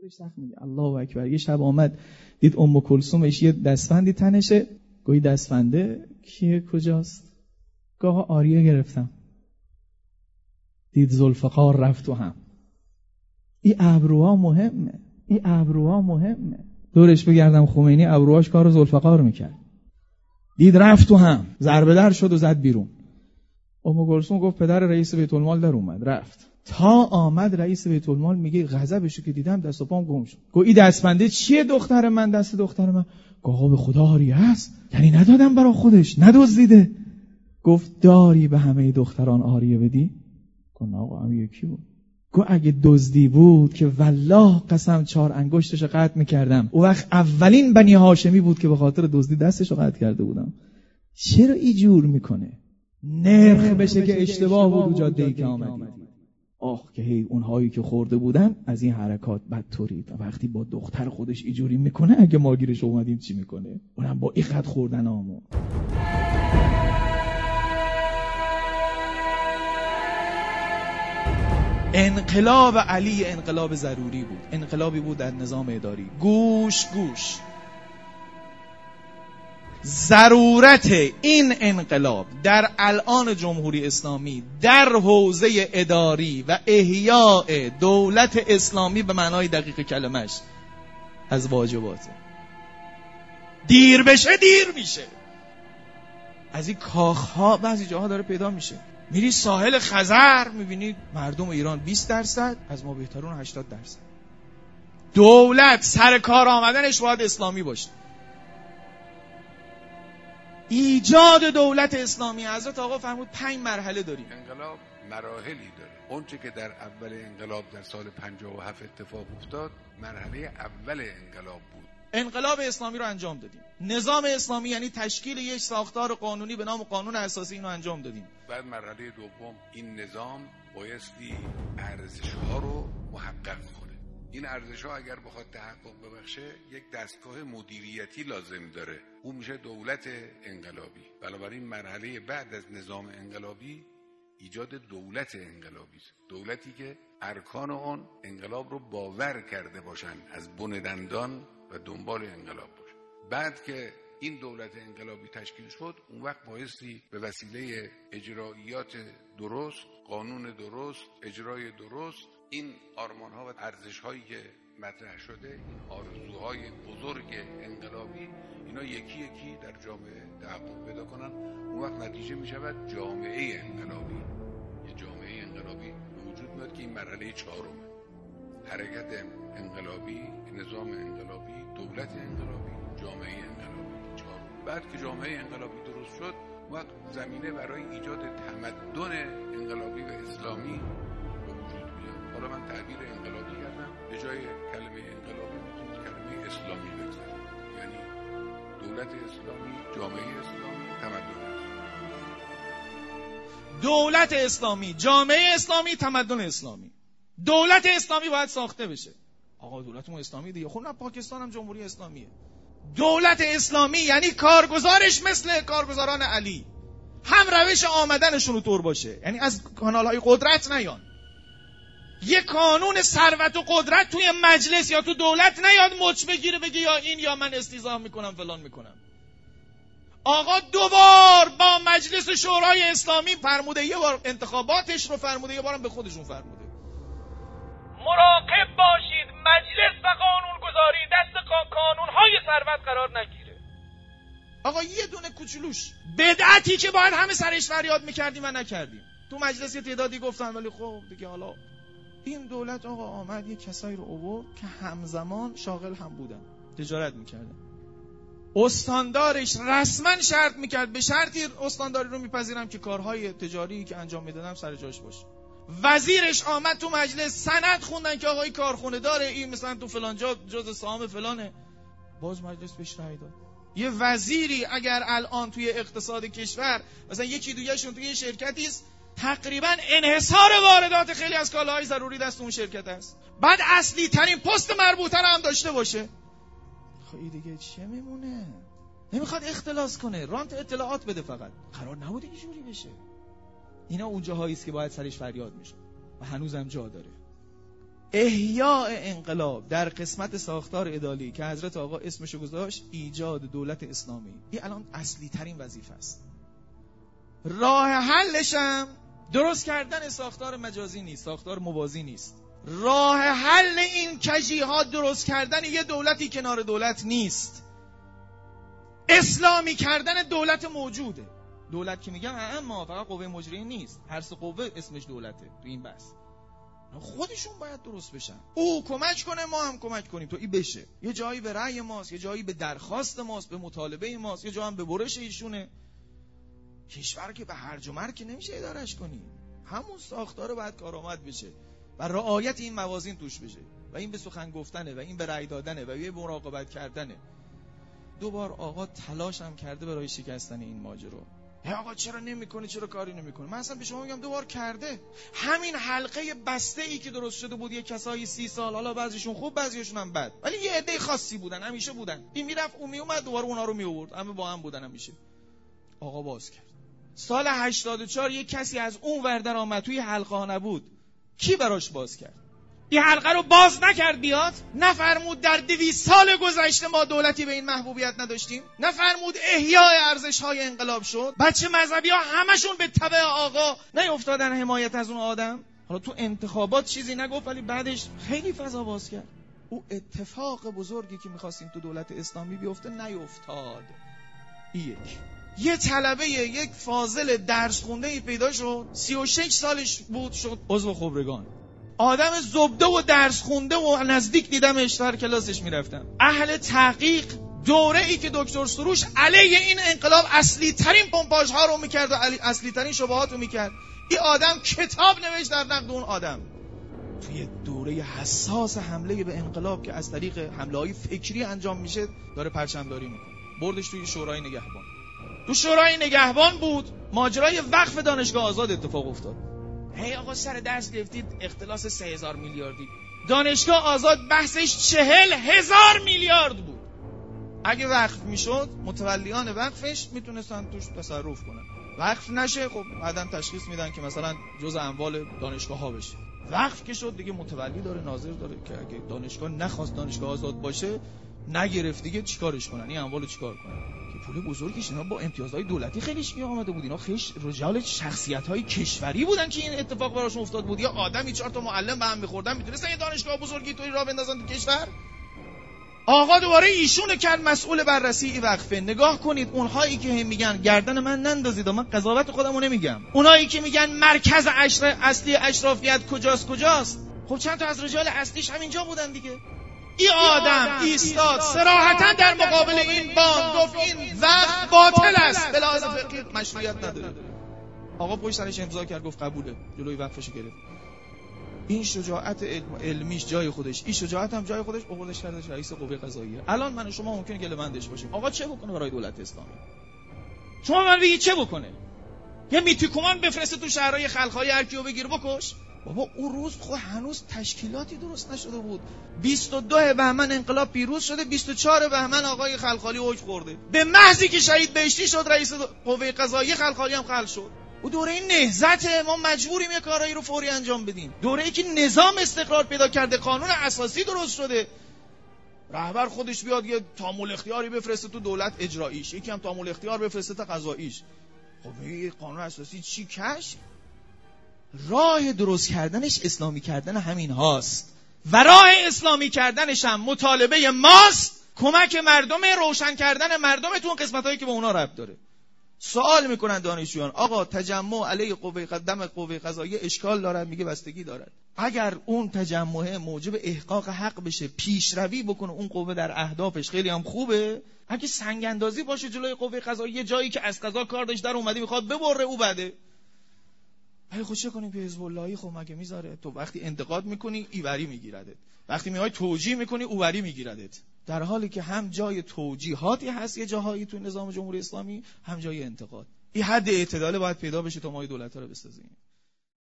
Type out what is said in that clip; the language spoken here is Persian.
خودش سخت میگه الله اکبر. یه شب آمد دید ام کلثومش یه دستفندی تنشه. گویی دستفنده کیه؟ کجاست؟ گاه آریه گرفتم. دید زلفقار رفت و هم. این ابروها مهمه. این ابروها مهمه. دورش بگردم خمینی ابروهاش کار زلفقار می‌کرد. دید رفت تو هم. ضربه در شد و زد بیرون. ام کلثوم گفت پدر رئیس بیت المال در اومد. رفت. تا آمد رئیس بیت المال میگه غضبشو که دیدم دست و پام گم شد. گفت این دستبنده چیه دختر من دست دختر من؟ گفت به خدا آری هست. یعنی ندادم برا خودش ندزدیده. گفت داری به همه دختران آریه بدی؟ گفت آقا هم یکی بود. گو اگه دزدی بود که والله قسم چهار انگشتش قطع می‌کردم. او وقت اولین بنی هاشمی بود که به خاطر دزدی دستش قطع کرده بودم. چرا ای جور می‌کنه؟ نرخ بشه که اشتباه بود جاده ای که آمدید آخ که هی اونهایی که خورده بودن از این حرکات بدطوری و وقتی با دختر خودش ایجوری می‌کنه اگه ما گیرش اومدیم چی می‌کنه؟ اونم با این خط خوردن آمو. انقلاب علی انقلاب ضروری بود. انقلابی بود در نظام اداری. گوش گوش. ضرورت این انقلاب در الان جمهوری اسلامی در حوزه اداری و احیاء دولت اسلامی به معنای دقیق کلمش از واجباته. دیر بشه دیر میشه. از این کاخها بعضی جاها داره پیدا میشه. میری ساحل خزر می‌بینید مردم ایران 20 درصد از ما بهترون 80 درصد. دولت سر کار آمدنش باید اسلامی باشه. ایجاد دولت اسلامی. حضرت آقا فرمود پنج مرحله داریم. انقلاب مراحلی داره. اونچه که در اول انقلاب در سال 57 اتفاق افتاد مرحله اول انقلاب بود. انقلاب اسلامی رو انجام دادیم. نظام اسلامی یعنی تشکیل یک ساختار قانونی به نام قانون اساسی اینو انجام دادیم. بعد مرحله دوم این نظام بایستی ارزش ها رو محقق کنه. این ارزش ها اگر بخواد تحقق ببخشه یک دستگاه مدیریتی لازم داره. اون میشه دولت انقلابی. بنابراین مرحله بعد از نظام انقلابی ایجاد دولت انقلابی است. دولتی که ارکان آن انقلاب رو باور کرده باشند. از بن دندان و دنبال انقلاب باشه بعد که این دولت انقلابی تشکیل شد اون وقت بایستی به وسیله اجراییات درست قانون درست اجرای درست این آرمان ها و ارزش هایی که مطرح شده این آرزوهای بزرگ انقلابی اینا یکی یکی در جامعه تحقق پیدا کنن. اون وقت نتیجه می شود جامعه انقلابی. یه جامعه انقلابی وجود میاد که این مرحله چهارمه. حرکت انقلابی نظام انقلابی دولت انقلابی جامعه انقلابی چهارم. بعد که جامعه انقلابی درست شد وقت زمینه برای ایجاد تمدن انقلابی و اسلامی حالا من تعبیر انقلابی کردم. به جای کلمه انقلابی کلمه اسلامی بگذاریم یعنی دولت اسلامی جامعه اسلامی تمدن اسلامی. دولت اسلامی جامعه اسلامی تمدن اسلامی. دولت اسلامی باید ساخته بشه. آقا دولت ما اسلامی دیگه. خب نه پاکستان هم جمهوری اسلامیه. دولت اسلامی یعنی کارگزارش مثل کارگزاران علی. هم روش آمدنشون رو طور باشه. یعنی از کانال های قدرت نیان. یه قانون ثروت و قدرت توی مجلس یا تو دولت نیاد مچ بگیره بگه یا این یا من استیزام می‌کنم فلان می‌کنم. آقا دوبار با مجلس شورای اسلامی فرموده یه بار انتخاباتش رو فرموده یه بارم به خودشون فرموده. مراقب باشید مجلس و قانون گذاری دست قانون های ثروت قرار نگیره. آقا یه دونه کوچولوش. بدعتی که باید همه سرش فریاد می‌کردیم و نکردیم. تو مجلس یه تعدادی گفتن ولی خب دیگه حالا این دولت آقا آمد یه کسایی رو اوورد که همزمان شاغل هم بودن. تجارت می‌کردن استاندارش رسما شرط می‌کرد. به شرطی استانداری رو میپذیرم که کارهای تجاری که انجام می‌دادم سر جاش باشه. وزیرش آمد تو مجلس سند خوندن که آقای کارخونه داره این مثلا تو فلان جا جز سهام فلانه. باز مجلس بهش رأی داد. یه وزیری اگر الان توی اقتصاد کشور مثلا یکی دیگهشون توی شرکتی است تقریبا انحصار واردات خیلی از کالاهای ضروری دست اون شرکت است. بعد اصلی ترین پست مربوطه هم داشته باشه. خب دیگه چه میمونه؟ نمی‌خواد اختلاس کنه. رانت اطلاعات بده فقط. قرار نبوده اینجوری بشه. اینا اون جاهایی است که باید سرش فریاد میشه. و هنوزم جا داره. احیاء انقلاب در قسمت ساختار ادالی که حضرت آقا اسمشو گذاشت ایجاد دولت اسلامی. این الان اصلی ترین وظیفه است. راه حلشم درست کردن ساختار مجازی نیست ساختار موازی نیست. راه حل این کجی ها درست کردن یه دولتی کنار دولت نیست. اسلامی کردن دولت موجوده. دولت که میگم اما فقط قوه مجریه نیست. هر سه قوه اسمش دولته. تو این بحث. خودشون باید درست بشن. او کمک کنه ما هم کمک کنیم. تو این بشه. یه جایی به رأی ماست یه جایی به درخواست ماست به مطالبه ماست یه جایی هم به برش ایشونه. کشور که به هرج و که نمیشه ادارش کنی. همون ساختار باید کارآمد بشه و رعایت این موازین توش بشه. و این به سخن گفتنه و این به رأی دادنه و یه مراقبت کردنه. دوبار آقا تلاش هم کرده برای شکستن این ماجرا. هی آقا چرا نمی‌کنی؟ چرا کاری نمی‌کنی؟ من اصلا به شما میگم دوبار کرده. همین حلقه بسته ای که درست شده بود یه کسایی سی سال حالا بعضیشون خوب بعضیشون هم بد. ولی یه عده خاصی بودن همیشه بودن. این می‌رفت اون میومد دوباره اونا رو میورد همه با هم بودن همیشه. آقا باز کرد. سال 84 یه کسی از اون ور در آمد توی حلقه ها نبود. کی براش باز کرد؟ این حلقه رو باز نکرد بیاد؟ نفرمود در دویست سال گذشته ما دولتی به این محبوبیت نداشتیم. نفرمود احیاء ارزش های انقلاب شد. بچه مذهبی ها همشون به تبع آقا نیفتادن حمایت از اون آدم. حالا تو انتخابات چیزی نگفت ولی بعدش خیلی فضا باز کرد. او اتفاق بزرگی که می‌خواستیم تو دولت اسلامی بیفته نیفتاد. یک. یه طلبه یک فاضل درس خونده ای پیدا شد. 36 سالش بود شد. عضو خبرگان. آدم زبده و درس خونده و نزدیک دیدمش در کلاسش می‌رفتم. اهل تحقیق دوره ای که دکتر سروش علیه این انقلاب اصلی ترین پمپاژ ها رو می‌کرد و اصلی ترین شبهات رو می‌کرد. این آدم کتاب نوشت در نقد اون آدم. توی دوره حساس حمله به انقلاب که از طریق حمله های فکری انجام میشه داره پرچمداری می‌کنه. بردش توی شورای نگهبان. تو شورای نگهبان بود. ماجرای وقف دانشگاه آزاد اتفاق افتاد. هی آقا سر درس گرفتید اختلاس سه هزار میلیاردی. دانشگاه آزاد بحثش چهل هزار میلیارد بود. اگه وقف می‌شد متولیان وقفش می‌تونستن توش تصرف کنن. وقف نشه خب بعدا تشخیص میدن که مثلا جز اموال دانشگاه ها بشه. وقف که شد دیگه متولی داره ناظر داره که اگه دانشگاه نخواست دانشگاه آزاد باشه نگرفت دیگه چیکارش کنن؟ این اموال چیکار کنن که پول بزرگیش اینا با امتیازهای دولتی خیلی می آمده بود. اینا خیلی رجال شخصیت های کشوری بودن که این اتفاق براشون افتاد بود. یا آدمی چهار تا معلم به هم میخوردن. می‌تونستن یه دانشگاه بزرگی توی راه بندازن تو کشور؟ آقا دوباره ایشونو کرد مسئول بررسی ای وقفه. نگاه کنید اونهایی که میگن گردن من نندازید. من قضاوت خودمو نمیگم. اونایی که میگن مرکز اشر... اصلی اشرافیت کجاست کجاست؟ خب چند تا از رجال اصلیش همینجا بودن دیگه. این آدم ایستاد. سراحتا در مقابل این بان گفت این وقت باطل است. به لحاظ فقهی مشروعیت نداره. آقا پشت سرش امضا کرد گفت قبوله. جلوی وقفش گرفت. این شجاعت علمیش جای خودش. این شجاعت هم جای خودش اوردش کرده رئیس قوه قضاییه. الان من و شما ممکنه گلمندش باشیم. آقا چه بکنه برای دولت اسلامی؟ شما من بگی چه بکنه؟ یه میتیکومان بفرسته تو شهرهای خلخای هر کیو بگیر بکش. بابا اون روز خب هنوز تشکیلاتی درست نشده بود. 22 بهمن انقلاب پیروز شده 24 بهمن آقای خلخالی اوج خورده. به محضی که شهید بهشتی شد رئیس قوه قضاییه خلخالی هم خل شد. او دوره این نهزت ما مجبوریم یه کارایی رو فوری انجام بدیم. دوره ای که نظام استقرار پیدا کرده قانون اساسی درست شده. رهبر خودش بیاد یه تامل اختیاری بفرسته تو دولت اجراییش. یکی هم تامل اختیار بفرسته تا قضاییش. خب قانون اساسی چی کش؟ راه درست کردنش اسلامی کردن همین هاست. و راه اسلامی کردنش هم مطالبه ماست. کمک مردم روشن کردن مردم تو اون قسمت هایی که به اونا ربط داره. سوال می‌کنن دانشجویان. آقا تجمع علیه قوه قدم قوه قضاییه اشکال دارد؟ میگه بستگی دارد. اگر اون تجمع موجب احقاق حق بشه پیشروی بکنه اون قوه در اهدافش خیلی هم خوبه. اگه سنگ اندازی باشه جلوی قوه قضاییه جایی که از قضا کار داشت در اومدی می‌خواد ببره او بده. ولی خود چه کنیم که حزب اللهی خب مگه می‌ذاره؟ تو وقتی انتقاد می‌کنی ایوری میگیردت. وقتی میای توجیه می‌کنی اووری میگیردت. در حالی که هم جای توجیهاتی هست یه جاهایی تو نظام جمهوری اسلامی هم جای انتقاد. این حد اعتدال باید پیدا بشه تا ما دولت رو بسازیم.